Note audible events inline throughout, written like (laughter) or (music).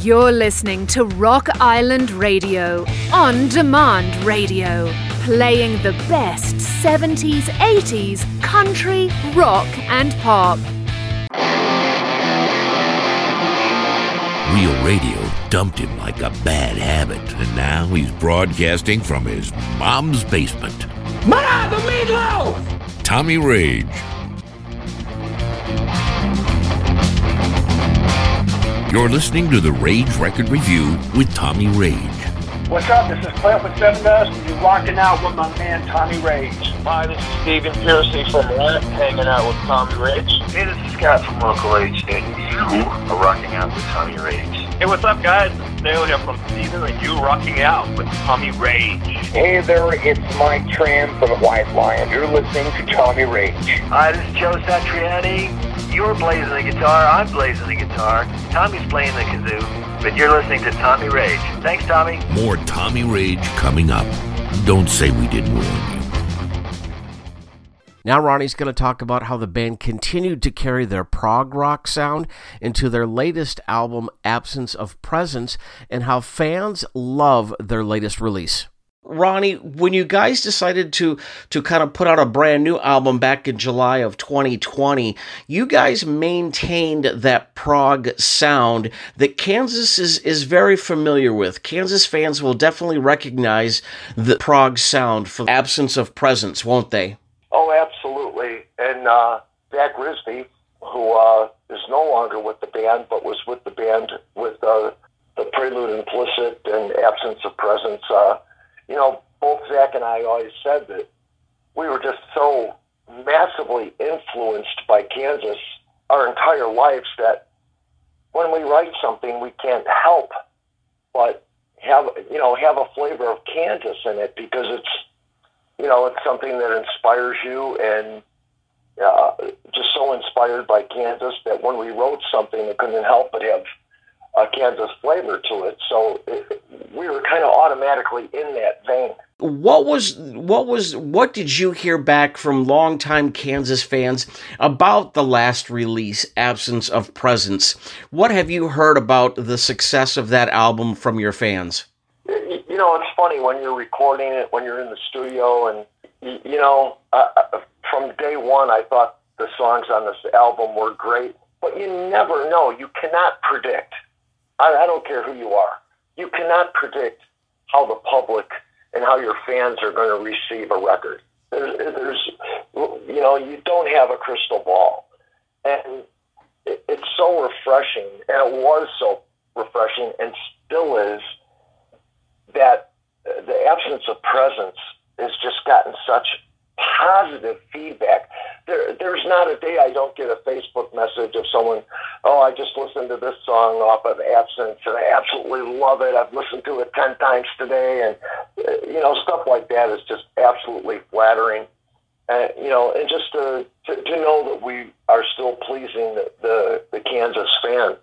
You're listening to Rock Island Radio, on demand radio, playing the best 70s, 80s, country, rock, and pop. Real radio dumped him like a bad habit, and now he's broadcasting from his mom's basement. Ma, the meatloaf! Tommy Rage. You're listening to the Rage Record Review with Tommy Rage. What's up? This is Clint with Sevendust, and you're rocking out with my man Tommy Rage. Hi, this is Stephen Pearcy from Ratt, hanging out with Tommy Rage. Hey, this is Scott from Local H, and you are rocking out with Tommy Rage. Hey, what's up, guys? It's Dale here from Season, and you rocking out with Tommy Rage. Hey there, it's Mike Tramp from the White Lion. You're listening to Tommy Rage. Hi, this is Joe Satriani. You're blazing the guitar, I'm blazing the guitar, Tommy's playing the kazoo, but you're listening to Tommy Rage. Thanks, Tommy. More Tommy Rage coming up. Don't say we didn't warn you. Now, Ronnie's going to talk about how the band continued to carry their prog rock sound into their latest album, Absence of Presence, and how fans love their latest release. Ronnie, when you guys decided to to kind of put out a brand new album back in July of 2020, you guys maintained that prog sound that Kansas is is very familiar with. Kansas fans will definitely recognize the prog sound for absence of presence, won't they? Oh, absolutely. And uh, Zach Rizvi, who uh, is no longer with the band, but was with the band with uh, the Prelude Implicit and Absence of Presence. Uh, you know, both Zach and I always said that we were just so massively influenced by Kansas our entire lives that when we write something, we can't help but have you know have a flavor of Kansas in it because it's you know it's something that inspires you and uh, just so inspired by Kansas that when we wrote something, it couldn't help but have a Kansas flavor to it. So it, we were kind of automatically in that vein. What was what was what did you hear back from longtime Kansas fans about the last release, Absence of Presence? What have you heard about the success of that album from your fans? You know, it's funny when you're recording it, when you're in the studio, and you know, uh, from day one, I thought the songs on this album were great, but you never know. You cannot predict. I, I don't care who you are. You cannot predict how the public and how your fans are going to receive a record. There's, there's, you know, you don't have a crystal ball, and it, it's so refreshing, and it was so refreshing, and still is. That the absence of presence has just gotten such positive feedback. There, there's not a day I don't get a Facebook message of someone, oh, I just listened to this song off of Absence and I absolutely love it. I've listened to it 10 times today. And, uh, you know, stuff like that is just absolutely flattering. And, you know, and just to, to, to know that we are still pleasing the, the, the Kansas fan.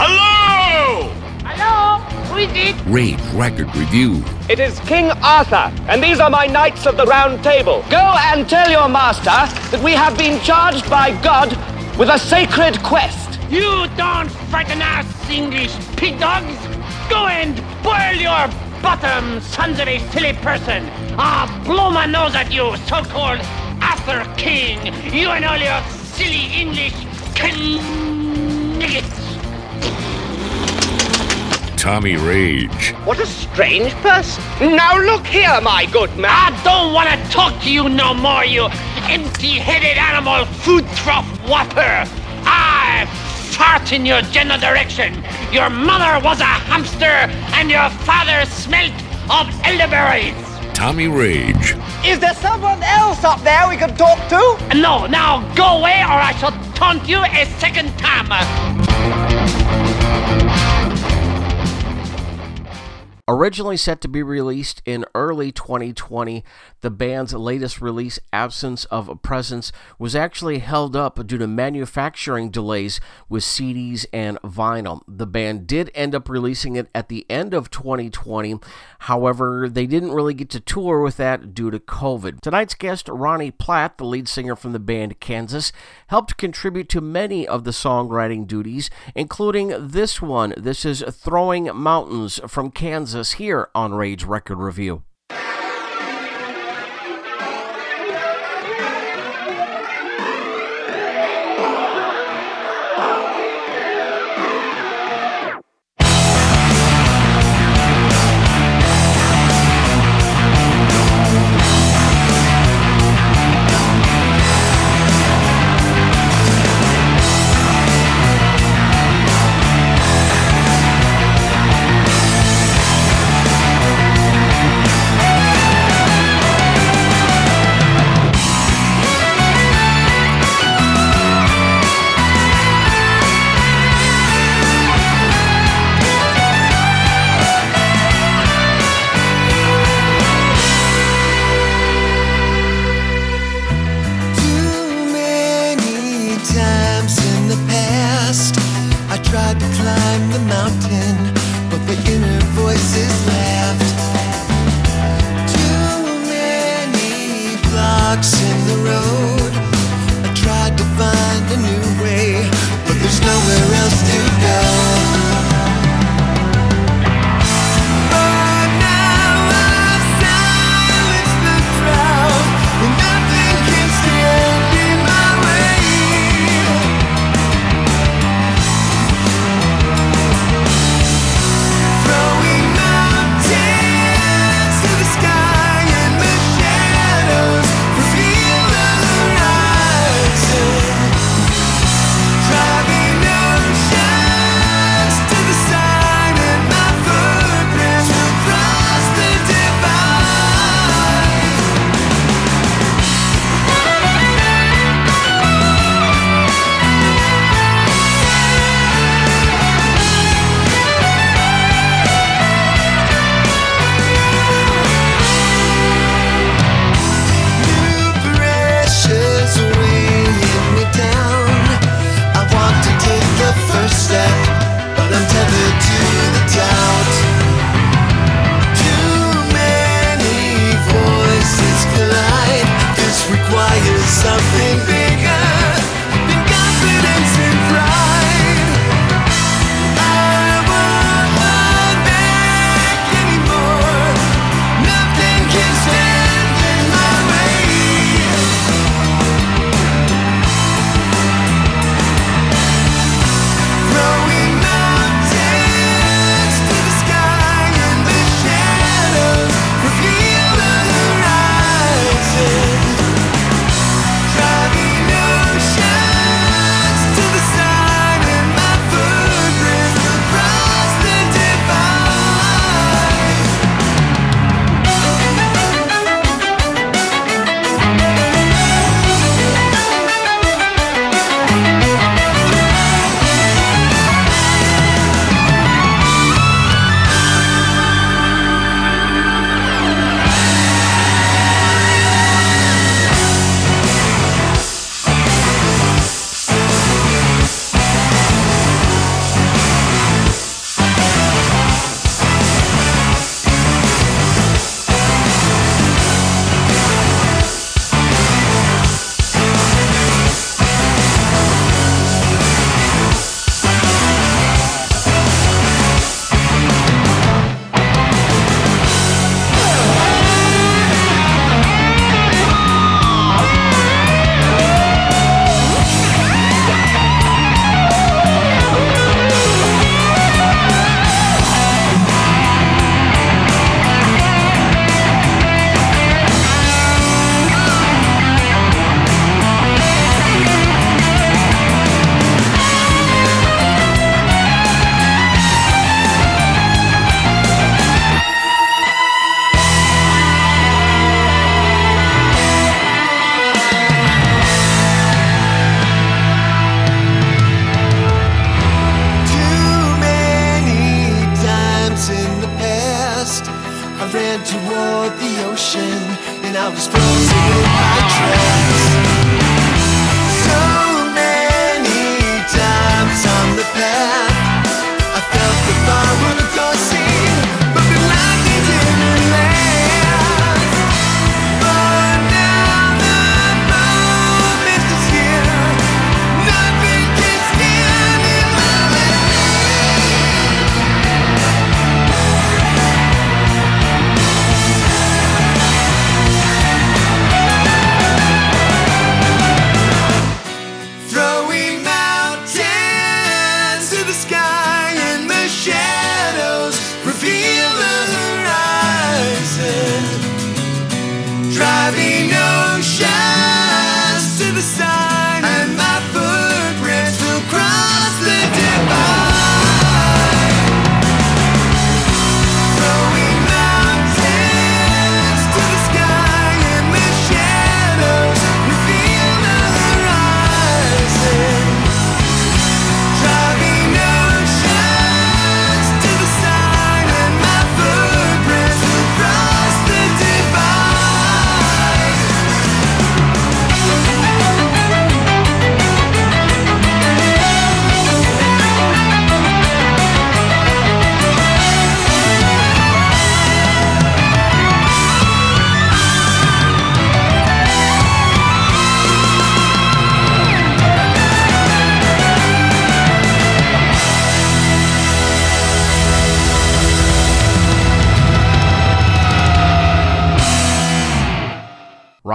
Hello! Hello? Who is it? Rage Record Review. It is King Arthur, and these are my knights of the round table. Go and tell your master that we have been charged by God with a sacred quest. You don't frighten us, English pig dogs! Go and boil your bottom, sons of a silly person! I'll blow my nose at you, so-called Arthur King! You and all your silly English kniggets! Tommy Rage. What a strange person. Now look here, my good man. I don't want to talk to you no more, you empty-headed animal food trough whopper! I fart in your general direction! Your mother was a hamster, and your father smelt of elderberries! Tommy Rage. Is there someone else up there we can talk to? No, now go away or I shall taunt you a second time! Originally set to be released in early 2020, the band's latest release, Absence of a Presence, was actually held up due to manufacturing delays with CDs and vinyl. The band did end up releasing it at the end of 2020. However, they didn't really get to tour with that due to COVID. Tonight's guest, Ronnie Platt, the lead singer from the band Kansas, helped contribute to many of the songwriting duties, including this one. This is Throwing Mountains from Kansas here on Rage Record Review.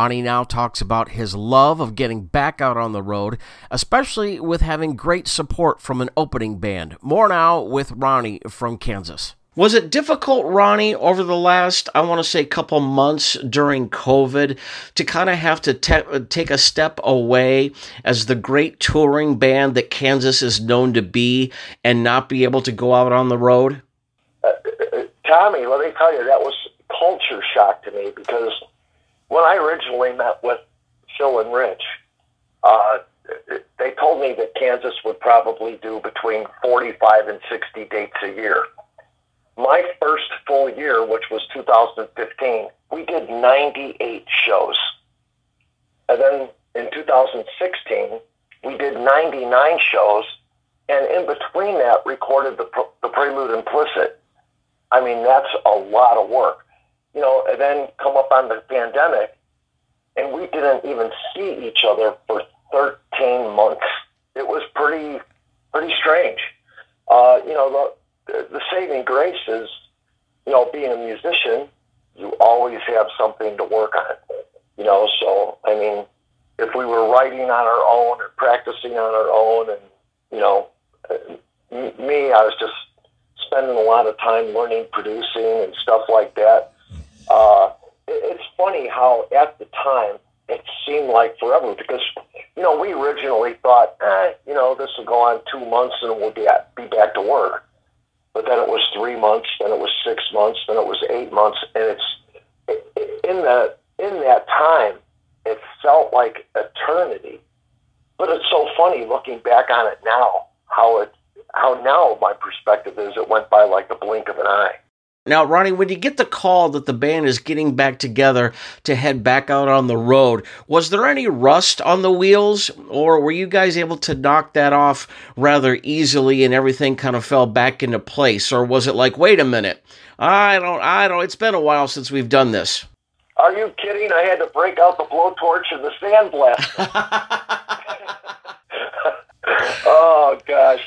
Ronnie now talks about his love of getting back out on the road, especially with having great support from an opening band. More now with Ronnie from Kansas. Was it difficult, Ronnie, over the last, I want to say, couple months during COVID to kind of have to te- take a step away as the great touring band that Kansas is known to be and not be able to go out on the road? Uh, uh Tommy, let me tell you, that was culture shock to me because when I originally met with Phil and Rich, uh, they told me that Kansas would probably do between 45 and 60 dates a year. My first full year, which was 2015, we did 98 shows. And then in 2016, we did 99 shows, and in between that, recorded the, the Prelude Implicit. I mean, that's a lot of work you know, and then come up on the pandemic, and we didn't even see each other for 13 months. It was pretty, pretty strange. Uh, you know, the, the saving grace is, you know, being a musician, you always have something to work on. You know, so I mean, if we were writing on our own or practicing on our own, and you know, me, I was just spending a lot of time learning producing and stuff like that uh, it's funny how at the time it seemed like forever because you know we originally thought, eh, you know, this will go on two months and we'll be at, be back to work. But then it was three months, then it was six months, then it was eight months, and it's in that in that time, it felt like eternity. But it's so funny looking back on it now, how it how now my perspective is it went by like the blink of an eye. Now, Ronnie, when you get the call that the band is getting back together to head back out on the road, was there any rust on the wheels, or were you guys able to knock that off rather easily and everything kind of fell back into place? Or was it like, wait a minute, I don't, I don't, it's been a while since we've done this? Are you kidding? I had to break out the blowtorch and the sandblast. (laughs) (laughs) oh, gosh.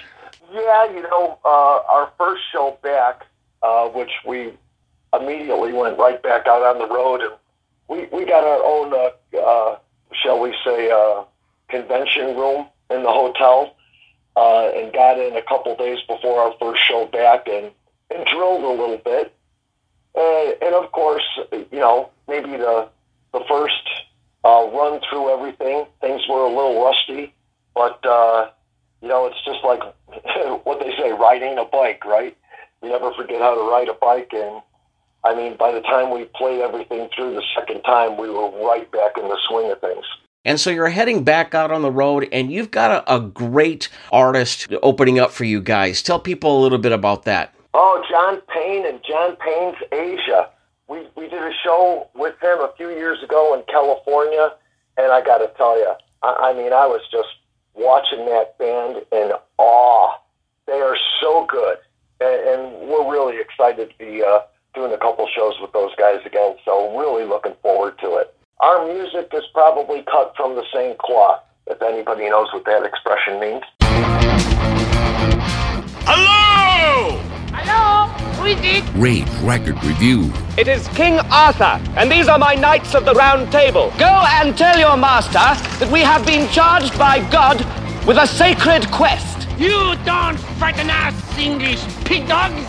Yeah, you know, uh, our first show back uh, which we immediately went right back out on the road, and we we got our own, uh, uh, shall we say, uh, convention room in the hotel, uh, and got in a couple days before our first show back, and and drilled a little bit, uh, and of course, you know, maybe the the first uh, run through everything, things were a little rusty, but uh, you know, it's just like (laughs) what they say, riding a bike, right? Never forget how to ride a bike. And I mean, by the time we played everything through the second time, we were right back in the swing of things. And so you're heading back out on the road, and you've got a, a great artist opening up for you guys. Tell people a little bit about that. Oh, John Payne and John Payne's Asia. we, we did a show with him a few years ago in California, and I got to tell you, I, I mean, I was just watching that band in awe. They are so good, and, and we're really excited to be uh, doing a couple shows with those guys again. So really looking forward to it. Our music is probably cut from the same cloth, if anybody knows what that expression means. Hello! Hello? Who is it? Rage Record Review. It is King Arthur, and these are my knights of the round table. Go and tell your master that we have been charged by God with a sacred quest. You don't frighten us, English pig dogs.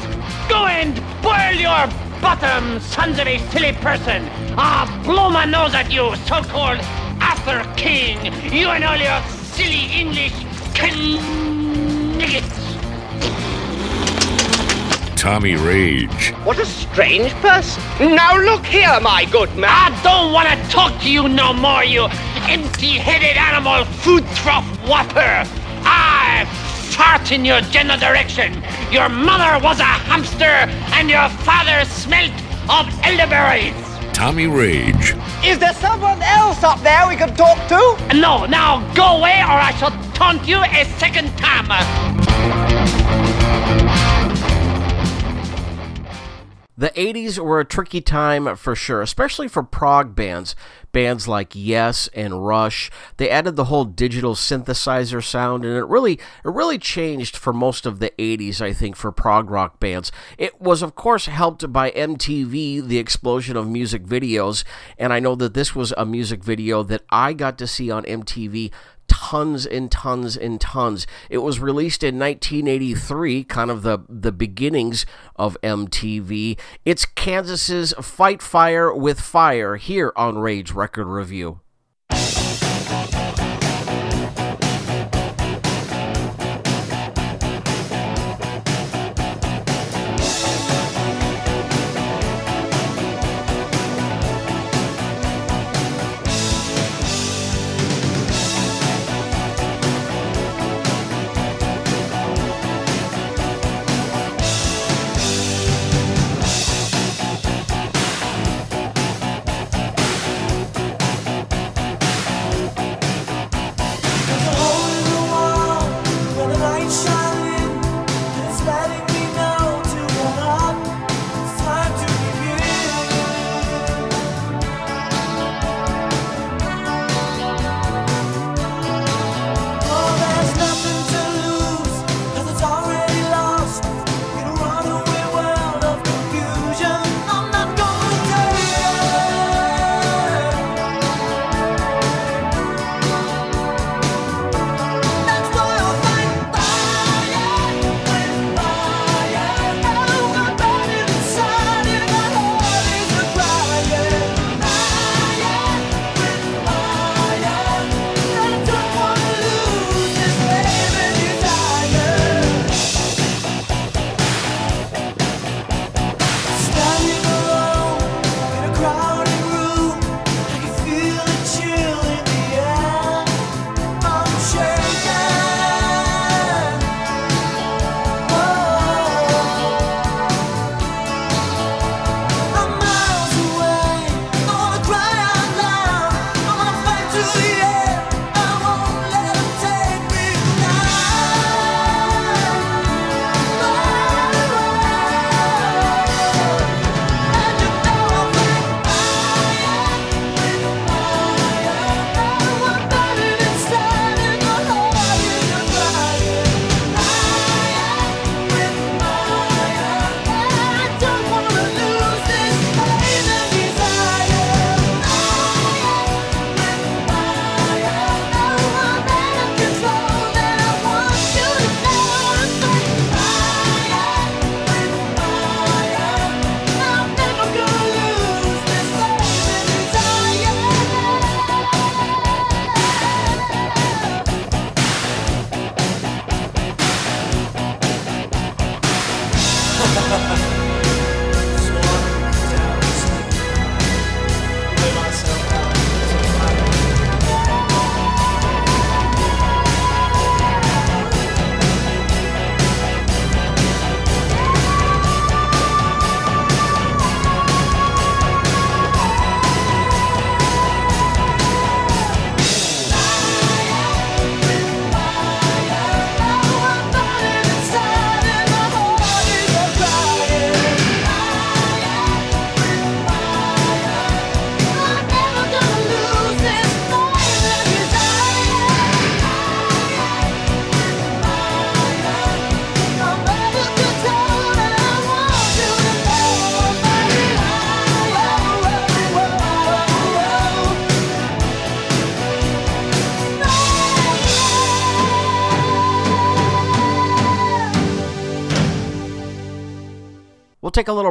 Go and boil your bottom, sons of a silly person. I'll blow my nose at you, so-called Arthur King. You and all your silly English kniggets. Tommy Rage. What a strange person. Now look here, my good man. I don't want to talk to you no more, you empty-headed animal food trough whopper. I fart in your general direction. Your mother was a hamster, and your father smelt of elderberries. Tommy Rage. Is there someone else up there we can talk to? No, now go away, or I shall taunt you a second time. The 80s were a tricky time for sure, especially for prog bands. Bands like Yes and Rush. They added the whole digital synthesizer sound and it really it really changed for most of the 80s, I think, for prog rock bands. It was of course helped by MTV, the explosion of music videos, and I know that this was a music video that I got to see on MTV tons and tons and tons. It was released in 1983, kind of the, the beginnings of MTV. It's Kansas's Fight Fire with Fire here on Rage Record Review.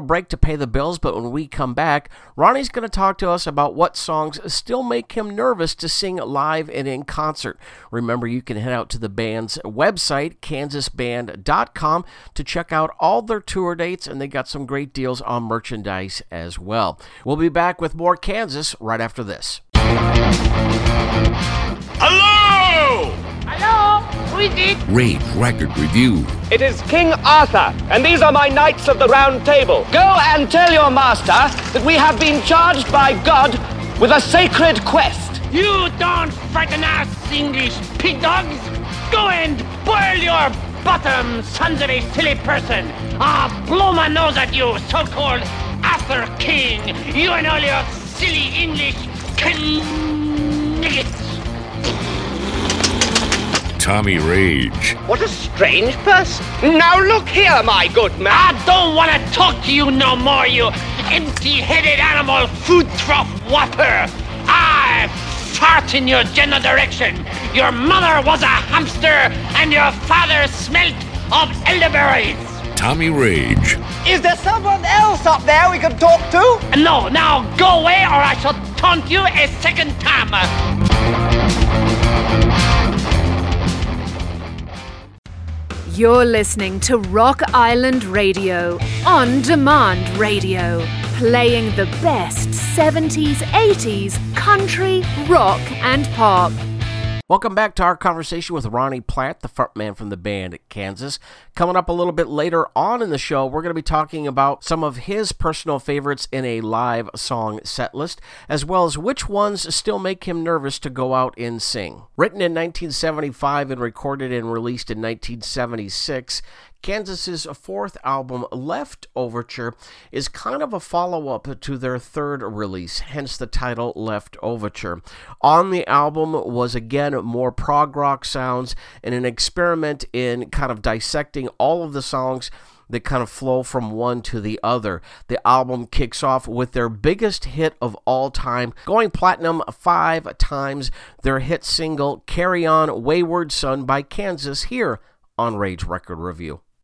Break to pay the bills, but when we come back, Ronnie's going to talk to us about what songs still make him nervous to sing live and in concert. Remember, you can head out to the band's website, kansasband.com, to check out all their tour dates, and they got some great deals on merchandise as well. We'll be back with more Kansas right after this. Hello! Hello? Who is it? Rage Record Review. It is King Arthur, and these are my knights of the round table. Go and tell your master that we have been charged by God with a sacred quest. You don't frighten us, English pig dogs. Go and boil your bottom, sons of a silly person. I'll blow my nose at you, so-called Arthur King. You and all your silly English kniggets. Tommy Rage. What a strange person. Now look here, my good man. I don't want to talk to you no more, you empty-headed animal food trough whopper. I fart in your general direction. Your mother was a hamster, and your father smelt of elderberries. Tommy Rage. Is there someone else up there we can talk to? No, now go away, or I shall taunt you a second time. You're listening to Rock Island Radio, on demand radio, playing the best 70s, 80s, country, rock, and pop. Welcome back to our conversation with Ronnie Platt, the frontman from the band Kansas. Coming up a little bit later on in the show, we're going to be talking about some of his personal favorites in a live song set list, as well as which ones still make him nervous to go out and sing. Written in 1975 and recorded and released in 1976, Kansas's fourth album, Left Overture, is kind of a follow up to their third release, hence the title Leftoverture. On the album was again more prog rock sounds and an experiment in kind of dissecting all of the songs that kind of flow from one to the other. The album kicks off with their biggest hit of all time, going platinum five times, their hit single, Carry On Wayward Son by Kansas, here on Rage Record Review.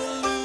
Beyond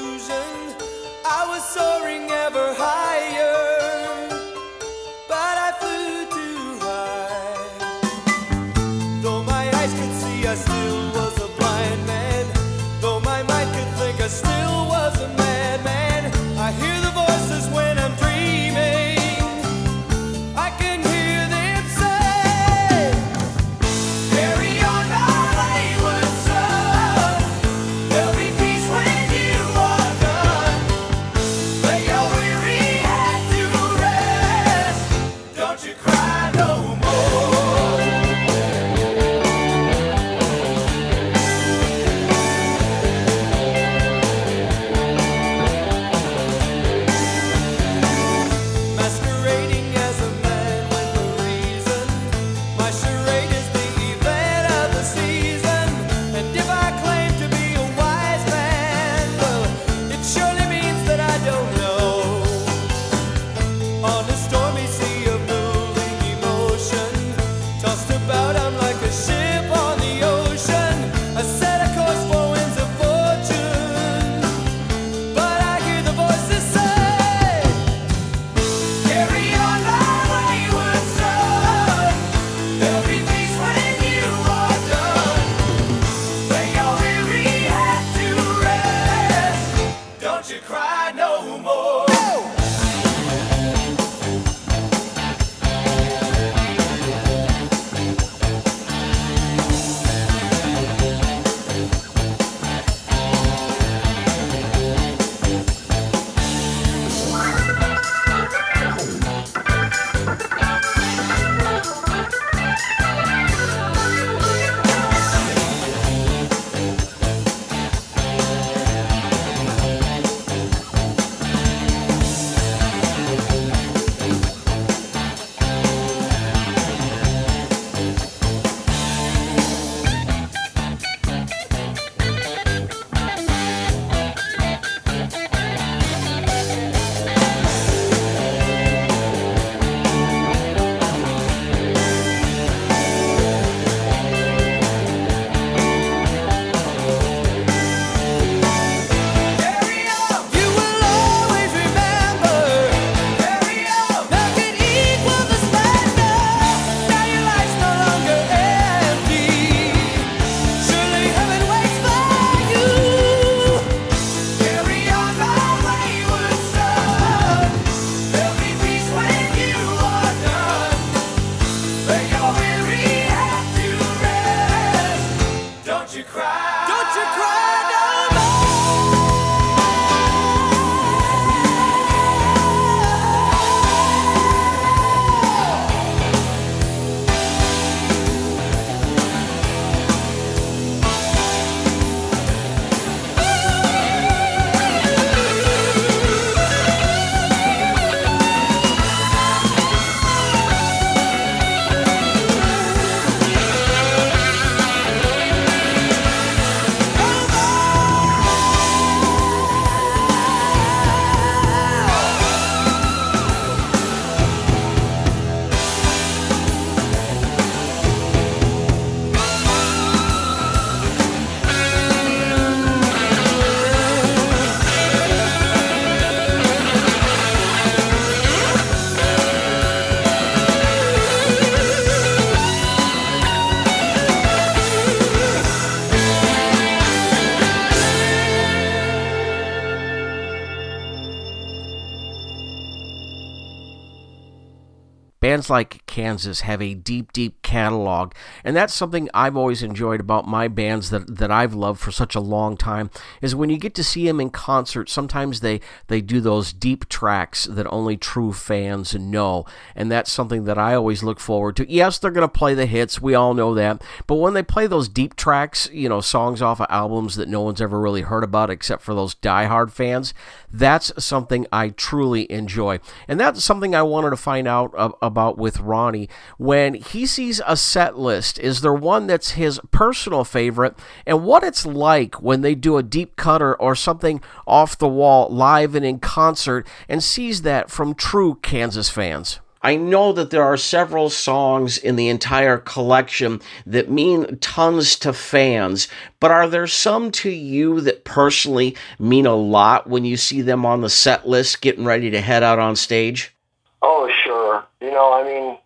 bands like Kansas have a deep, deep catalog, and that's something I've always enjoyed about my bands that that I've loved for such a long time. Is when you get to see them in concert, sometimes they they do those deep tracks that only true fans know, and that's something that I always look forward to. Yes, they're going to play the hits, we all know that, but when they play those deep tracks, you know, songs off of albums that no one's ever really heard about except for those diehard fans, that's something I truly enjoy, and that's something I wanted to find out about with Ronnie when he sees a set list. Is there one that's his personal favorite, and what it's like when they do a deep cutter or something off the wall live and in concert, and sees that from true Kansas fans? I know that there are several songs in the entire collection that mean tons to fans, but are there some to you that personally mean a lot when you see them on the set list getting ready to head out on stage? Oh, sure. You know, I mean, The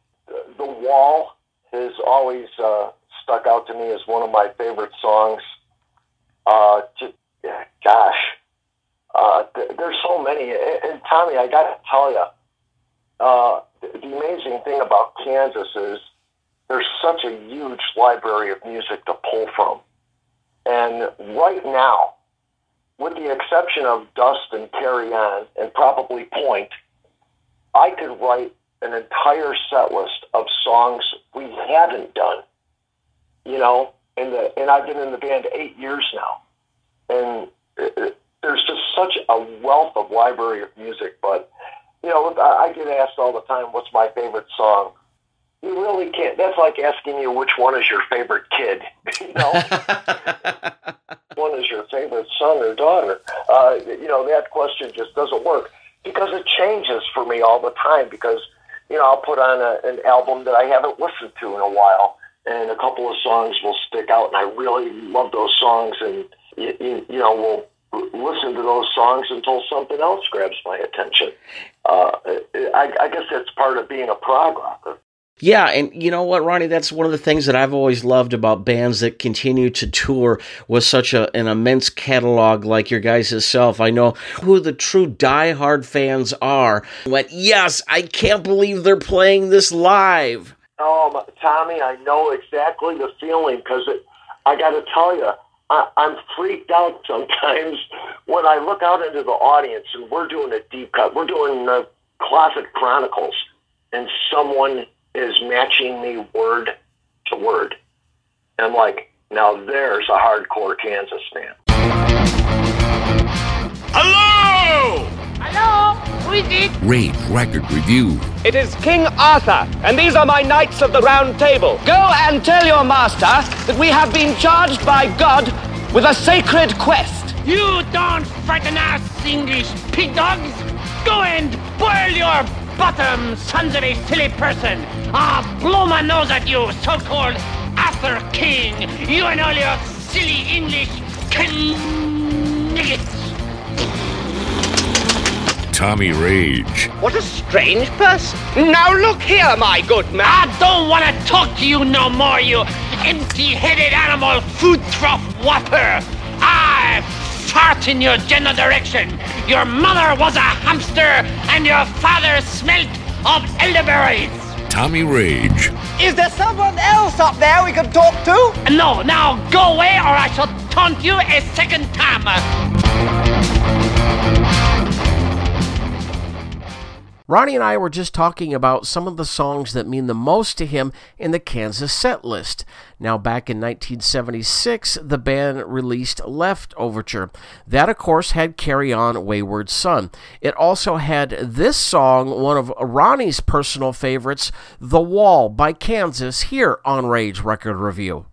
Wall has always uh, stuck out to me as one of my favorite songs. Uh, just, gosh, uh, th- there's so many. And, and Tommy, I got to tell you, uh, the amazing thing about Kansas is there's such a huge library of music to pull from. And right now, with the exception of Dust and Carry On and probably Point, I could write an entire set list of songs we haven't done. You know, and the and I've been in the band eight years now, and it, it, there's just such a wealth of library of music. But you know, I, I get asked all the time, "What's my favorite song?" You really can't. That's like asking you which one is your favorite kid. (laughs) you know, (laughs) one is your favorite son or daughter. Uh, you know, that question just doesn't work because it changes for me all the time. Because you know, I'll put on a, an album that I haven't listened to in a while, and a couple of songs will stick out, and I really love those songs, and you, you know, we'll listen to those songs until something else grabs my attention. Uh, I, I guess that's part of being a prog rocker. Yeah, and you know what, Ronnie? That's one of the things that I've always loved about bands that continue to tour with such a, an immense catalog like your guys' self. I know who the true die-hard fans are. But yes, I can't believe they're playing this live. Oh, Tommy, I know exactly the feeling because I got to tell you, I, I'm freaked out sometimes (laughs) when I look out into the audience and we're doing a deep cut. We're doing the Closet Chronicles, and someone is matching me word to word. And I'm like, now there's a hardcore Kansas fan. Hello! Hello? Who is it? Rage Record Review. It is King Arthur, and these are my knights of the round table. Go and tell your master that we have been charged by God with a sacred quest. You don't frighten us, English pig dogs. Go and boil your bottom, sons of a silly person. Ah, blow my nose at you, so-called Arthur King. You and all your silly English kniggets. Tommy Rage. What a strange person. Now look here, my good man. I don't want to talk to you no more, you empty-headed animal food trough whopper. I fart in your general direction. Your mother was a hamster, and your father smelt of elderberries. Tommy Rage. Is there someone else up there we can talk to? No, now go away, or I shall taunt you a second time. Ronnie and I were just talking about some of the songs that mean the most to him in the Kansas set list. Now, back in 1976, the band released Leftoverture. That, of course, had Carry On Wayward Son. It also had this song, one of Ronnie's personal favorites, The Wall by Kansas, here on Rage Record Review.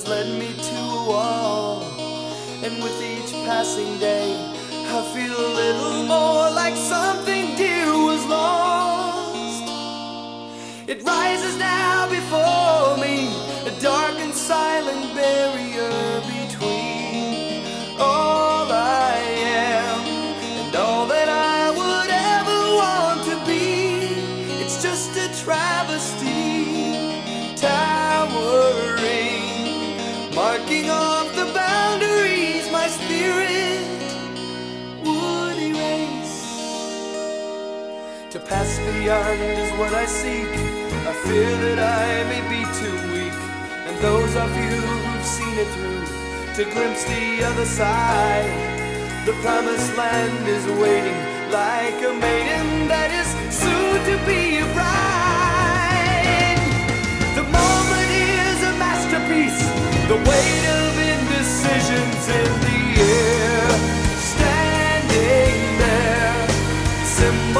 Has led me to a wall. And with each passing day, I feel a little more like something dear was lost. It rises now before me, a dark and silent barrier To pass beyond is what I seek. I fear that I may be too weak. And those of you who've seen it through to glimpse the other side. The promised land is waiting like a maiden that is soon to be a bride. The moment is a masterpiece. The weight of indecisions in the air. Standing there, symbol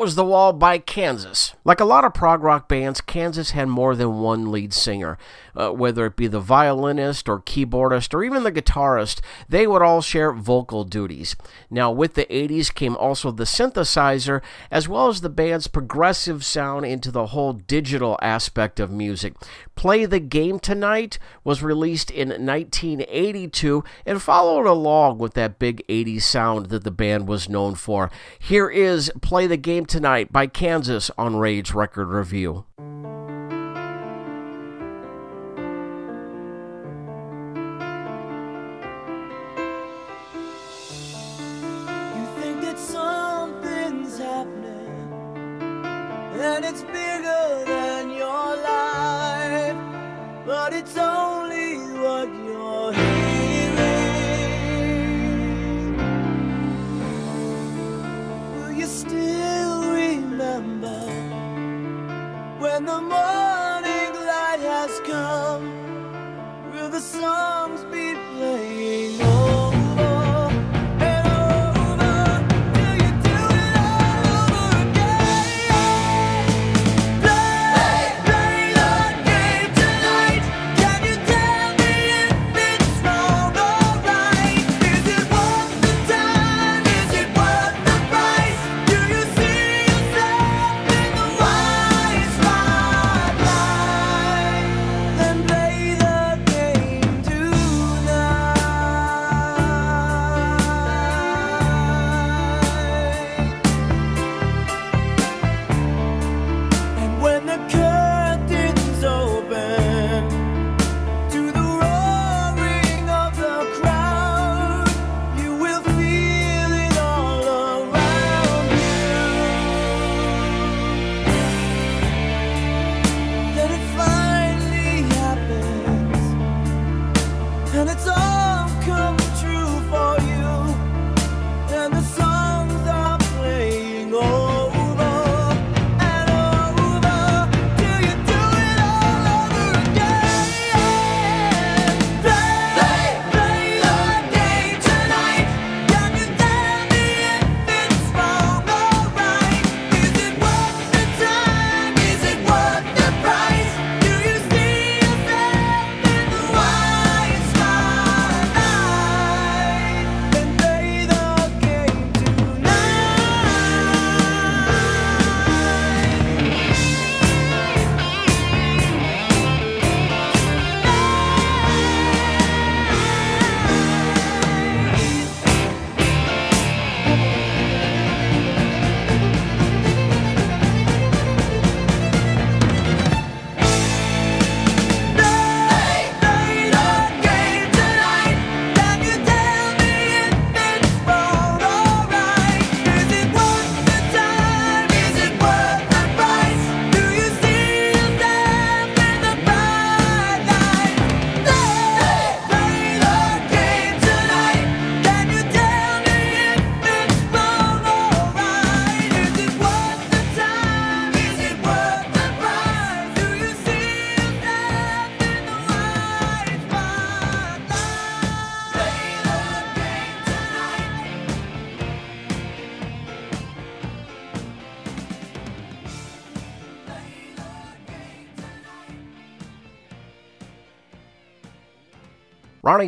was The Wall by Kansas. Like a lot of prog rock bands, Kansas had more than one lead singer. Uh, whether it be the violinist or keyboardist or even the guitarist, they would all share vocal duties. Now, with the 80s came also the synthesizer, as well as the band's progressive sound into the whole digital aspect of music. Play the Game Tonight was released in 1982 and followed along with that big 80s sound that the band was known for. Here is Play the Game Tonight by Kansas on Rage Record Review. It's bigger than your life, but it's only when the morning light has come? Will the songs be playing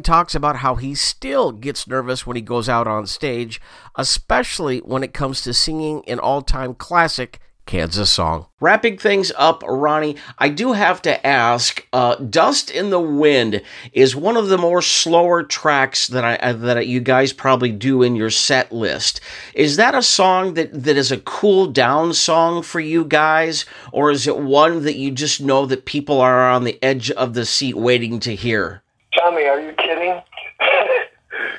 Talks about how he still gets nervous when he goes out on stage, especially when it comes to singing an all time classic Kansas song. Wrapping things up, Ronnie, I do have to ask. Uh, "Dust in the Wind" is one of the more slower tracks that I uh, that you guys probably do in your set list. Is that a song that that is a cool down song for you guys, or is it one that you just know that people are on the edge of the seat waiting to hear? Tommy, are you kidding? (laughs)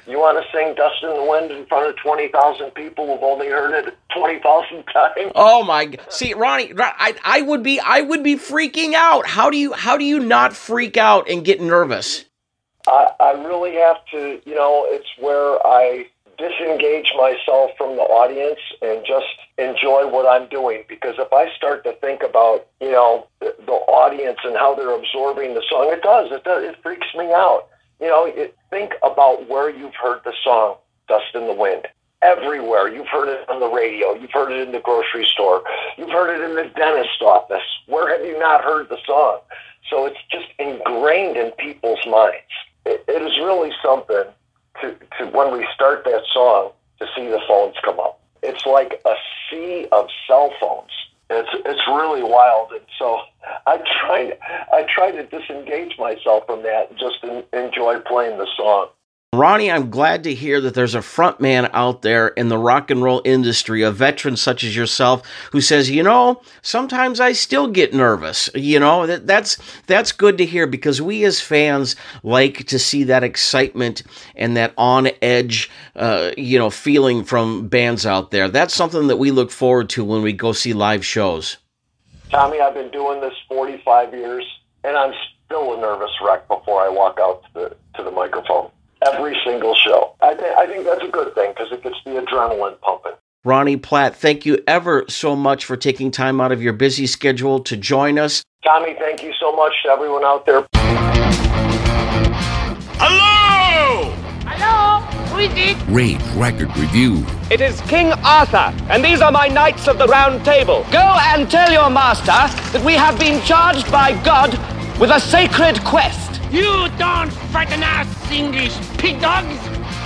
You want to sing Dust in the Wind in front of 20,000 people who've only heard it 20,000 (laughs) times? Oh my See, Ronnie, I I would be I would be freaking out. How do you how do you not freak out and get nervous? I I really have to, you know, it's where I disengage myself from the audience and just enjoy what I'm doing because if I start to think about, you know, the, the audience and how they're absorbing the song, it does. It does. It freaks me out. You know, it, think about where you've heard the song Dust in the Wind. Everywhere. You've heard it on the radio. You've heard it in the grocery store. You've heard it in the dentist office. Where have you not heard the song? So it's just ingrained in people's minds. it, it is really something to, to, when we start that song, to see the phones come up. It's like a sea of cell phones it's it's really wild, and so I try I try to disengage myself from that and just in, enjoy playing the song. Ronnie, I'm glad to hear that there's a front man out there in the rock and roll industry, a veteran such as yourself, who says, you know, sometimes I still get nervous. You know, that, that's that's good to hear because we as fans like to see that excitement and that on edge, uh, you know, feeling from bands out there. That's something that we look forward to when we go see live shows. Tommy, I've been doing this 45 years, and I'm still a nervous wreck before I walk out to the to the microphone every single show. I, th- I think that's a good thing because it gets the adrenaline pumping. Ronnie Platt, thank you ever so much for taking time out of your busy schedule to join us. Tommy, thank you so much to everyone out there. Hello! Hello? Who is it? Rage Record Review. It is King Arthur, and these are my knights of the round table. Go and tell your master that we have been charged by God with a sacred quest. You don't frighten us, English pig dogs!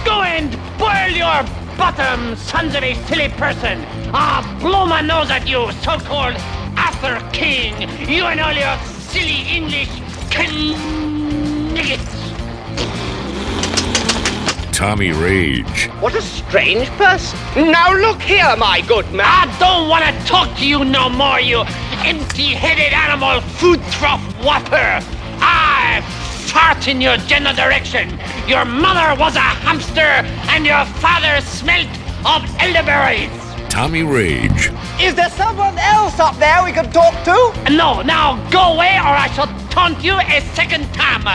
Go and boil your bottom, sons of a silly person! I'll blow my nose at you, so-called Arthur King! You and all your silly English kniggets! Tommy Rage. What a strange person. Now look here, my good man. I don't want to talk to you no more, you empty-headed animal food trough whopper! I fart in your general direction. Your mother was a hamster, and your father smelt of elderberries. Tommy Rage. Is there someone else up there we can talk to? No, now go away, or I shall taunt you a second time.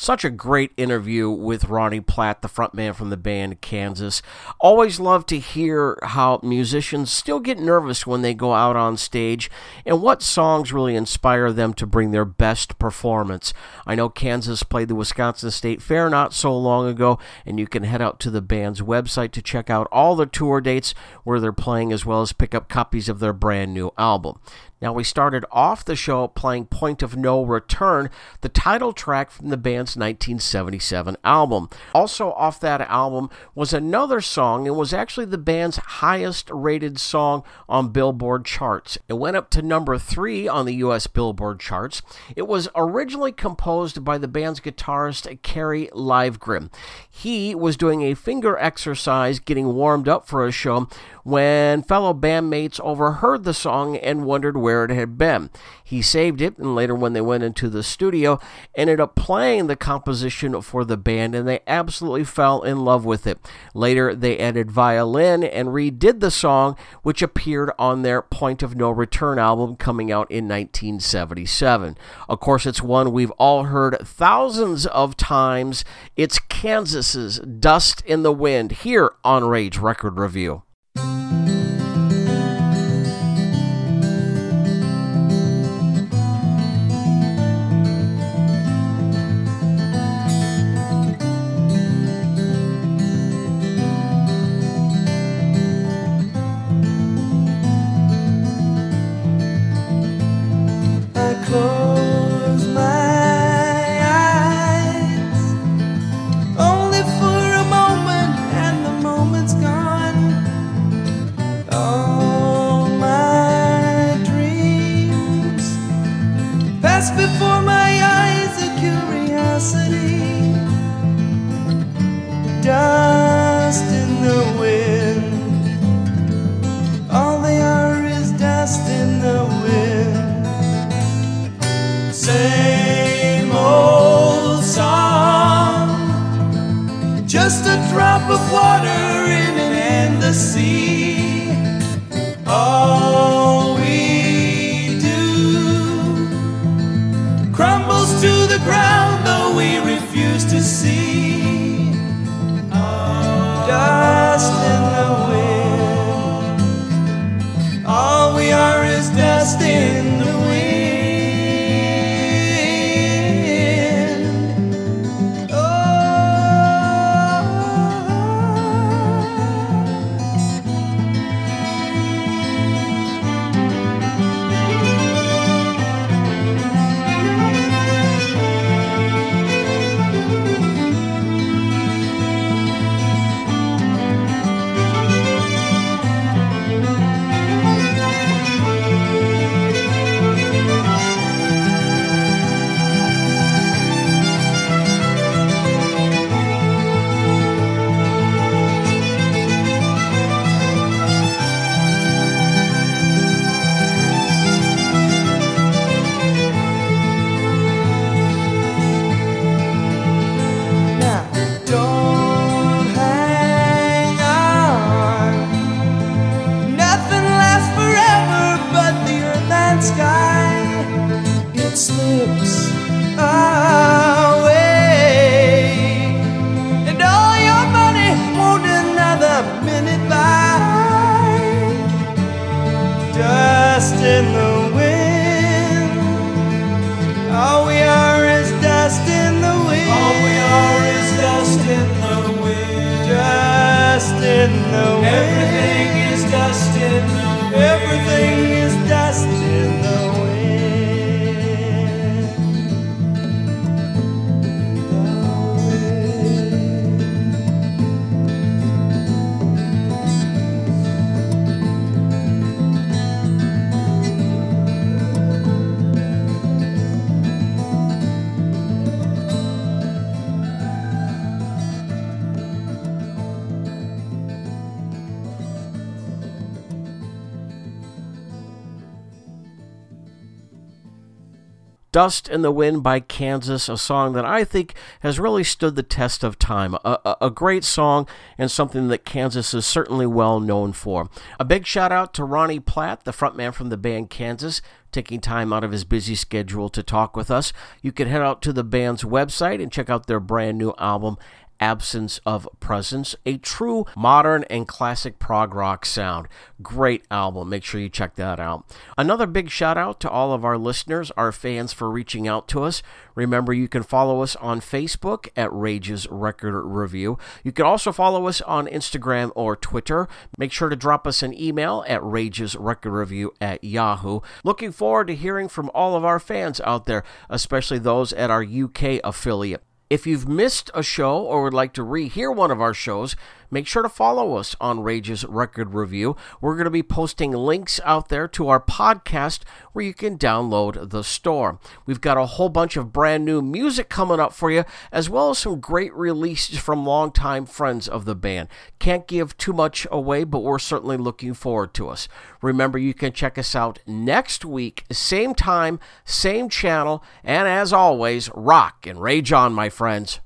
Such a great interview with Ronnie Platt, the frontman from the band Kansas. Always love to hear how musicians still get nervous when they go out on stage and what songs really inspire them to bring their best performance. I know Kansas played the Wisconsin State Fair not so long ago, and you can head out to the band's website to check out all the tour dates where they're playing as well as pick up copies of their brand new album. Now, we started off the show playing Point of Know Return, the title track from the band's 1977 album. Also, off that album was another song. It was actually the band's highest rated song on Billboard charts. It went up to number three on the U.S. Billboard charts. It was originally composed by the band's guitarist Kerry Livgren. He was doing a finger exercise getting warmed up for a show when fellow bandmates overheard the song and wondered where it had been. He saved it, and later, when they went into the studio, ended up playing the composition for the band, and they absolutely fell in love with it. Later, they added violin and redid the song, which appeared on their Point of Know Return album coming out in 1977. Of course, it's one we've all heard thousands of times. It's Kansas's Dust in the Wind here on Rage Record Review. Just a drop of water in an endless sea. All we do crumbles to the ground, though we refuse to see. Dust Dust in the wind. All we are is dust in the wind. All we are is dust in the wind. Dust in the wind. Everything is dust in the wind. Everything Dust in the Wind by Kansas, a song that I think has really stood the test of time. A, a, a, great song and something that Kansas is certainly well known for. A big shout out to Ronnie Platt, the frontman from the band Kansas, taking time out of his busy schedule to talk with us. You can head out to the band's website and check out their brand new album, Absence of Presence, a true modern and classic prog rock sound. Great album. Make sure you check that out. Another big shout out to all of our listeners, our fans, for reaching out to us. Remember, you can follow us on Facebook at Rage's Record Review. You can also follow us on Instagram or Twitter. Make sure to drop us an email at Rage's Record Review at Yahoo. Looking forward to hearing from all of our fans out there, especially those at our UK affiliate. If you've missed a show or would like to rehear one of our shows, make sure to follow us on Rage's Record Review. We're going to be posting links out there to our podcast where you can download the store. We've got a whole bunch of brand new music coming up for you, as well as some great releases from longtime friends of the band. Can't give too much away, but we're certainly looking forward to us. Remember, you can check us out next week, same time, same channel, and as always, rock and rage on, my friends.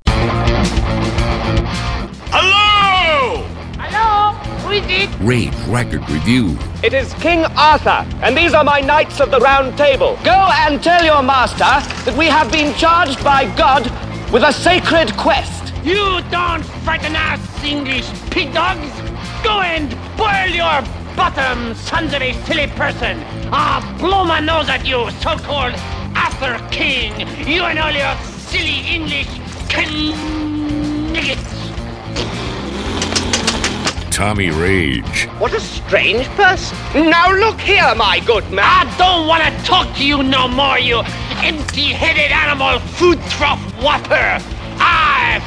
Hello? Who is it? Rage Record Review. It is King Arthur, and these are my knights of the Round Table. Go and tell your master that we have been charged by God with a sacred quest. You don't frighten us, English pig dogs. Go and boil your bottom, sons of a silly person. Ah, blow my nose at you, so-called Arthur King. You and all your silly English kniggets. Tommy Rage. What a strange person. Now look here, my good man. I don't want to talk to you no more, you empty-headed animal food trough whopper. I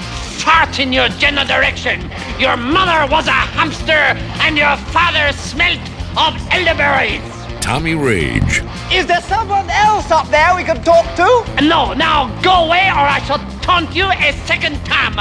fart in your general direction. Your mother was a hamster, and your father smelt of elderberries. Tommy Rage. Is there someone else up there we can talk to? No, now go away, or I shall taunt you a second time.